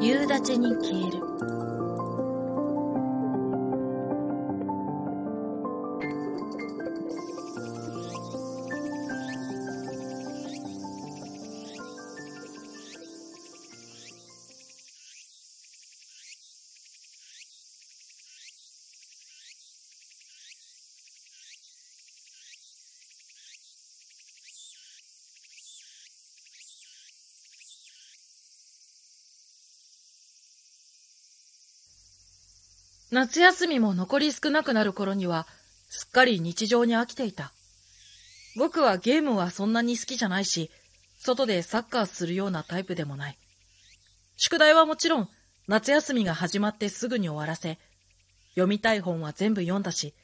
夕立に消える。夏休みも残り少なくなる頃には、すっかり日常に飽きていた。僕はゲームはそんなに好きじゃないし、外でサッカーするようなタイプでもない。宿題はもちろん、夏休みが始まってすぐに終わらせ、読みたい本は全部読んだし、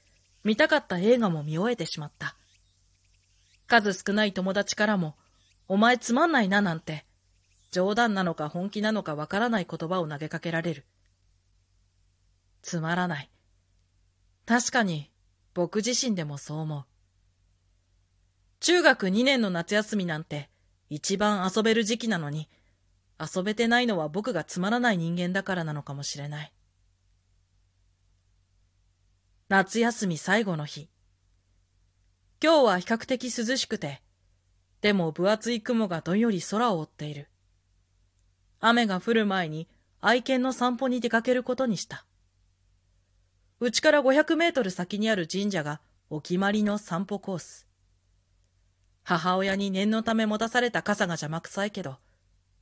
見たかった映画も見終えてしまった。数少ない友達からも、お前つまんないななんて、冗談なのか本気なのかわからない言葉を投げかけられる。つまらない。確かに、僕自身でもそう思う。中学2年の夏休みなんて、一番遊べる時期なのに、遊べてないのは僕がつまらない人間だからなのかもしれない。夏休み最後の日。今日は比較的涼しくて、でも分厚い雲がどんより空を覆っている。雨が降る前に愛犬の散歩に出かけることにした。うちから500メートル先にある神社がお決まりの散歩コース。母親に念のため持たされた傘が邪魔くさいけど、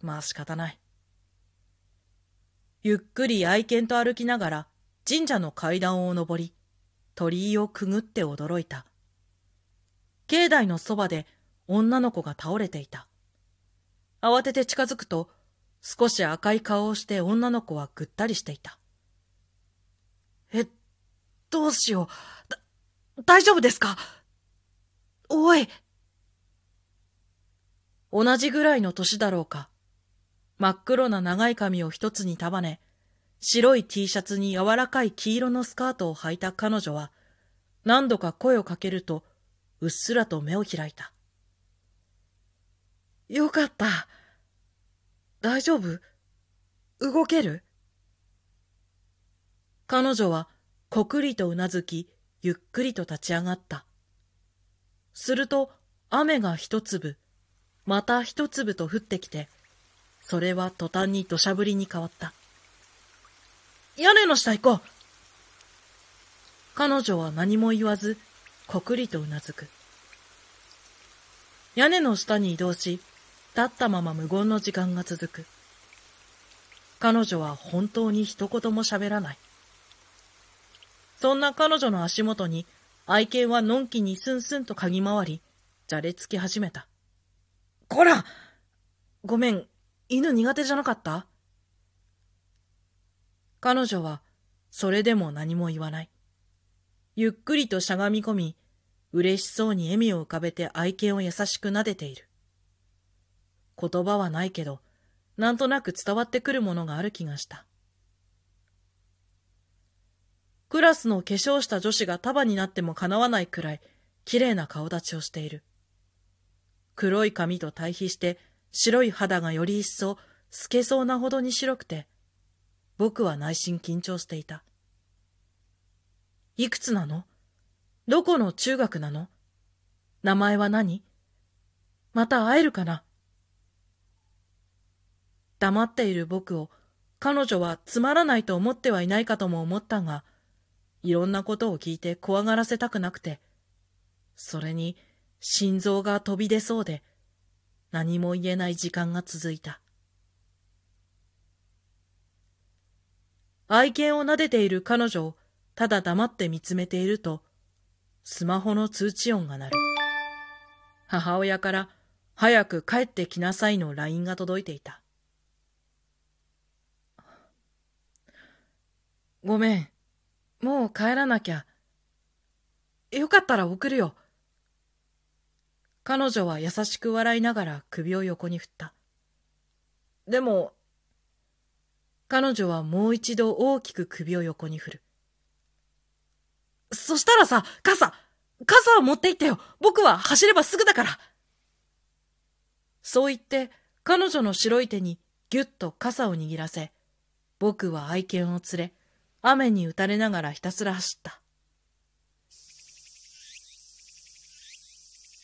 まあ仕方ない。ゆっくり愛犬と歩きながら神社の階段を登り、鳥居をくぐって驚いた。境内のそばで女の子が倒れていた。慌てて近づくと、少し赤い顔をして女の子はぐったりしていた。どうしよう。だ、大丈夫ですか？おい。同じぐらいの年だろうか。真っ黒な長い髪を一つに束ね、白い T シャツに柔らかい黄色のスカートを履いた彼女は、何度か声をかけると、うっすらと目を開いた。よかった。大丈夫？動ける？彼女はこくりとうなずき、ゆっくりと立ち上がった。すると、雨が一粒、また一粒と降ってきて、それは途端に土砂降りに変わった。屋根の下行こう彼女は何も言わず、こくりとうなずく。屋根の下に移動し、立ったまま無言の時間が続く。彼女は本当に一言も喋らない。そんな彼女の足元に愛犬はのんきにスンスンと嗅ぎ回り、じゃれつき始めた。こらごめん、犬苦手じゃなかった？彼女は、それでも何も言わない。ゆっくりとしゃがみ込み、嬉しそうに笑みを浮かべて愛犬を優しく撫でている。言葉はないけど、なんとなく伝わってくるものがある気がした。クラスの化粧した女子が束になっても叶わないくらい綺麗な顔立ちをしている。黒い髪と対比して白い肌がより一層透けそうなほどに白くて、僕は内心緊張していた。いくつなの？どこの中学なの？名前は何？また会えるかな？黙っている僕を彼女はつまらないと思ってはいないかとも思ったが、いろんなことを聞いて怖がらせたくなくて、それに心臓が飛び出そうで、何も言えない時間が続いた。愛犬を撫でている彼女をただ黙って見つめていると、スマホの通知音が鳴る。母親から早く帰ってきなさいの LINE が届いていた。ごめん。もう帰らなきゃ。よかったら送るよ。彼女は優しく笑いながら首を横に振った。でも、彼女はもう一度大きく首を横に振る。そしたらさ、傘傘を持って行ってよ僕は走ればすぐだからそう言って、彼女の白い手にぎゅっと傘を握らせ、僕は愛犬を連れ、雨に打たれながらひたすら走った。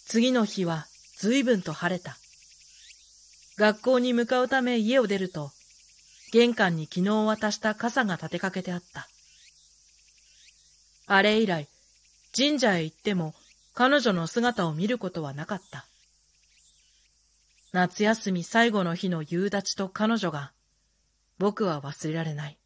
次の日は随分と晴れた。学校に向かうため家を出ると、玄関に昨日渡した傘が立てかけてあった。あれ以来、神社へ行っても彼女の姿を見ることはなかった。夏休み最後の日の夕立と彼女が、僕は忘れられない。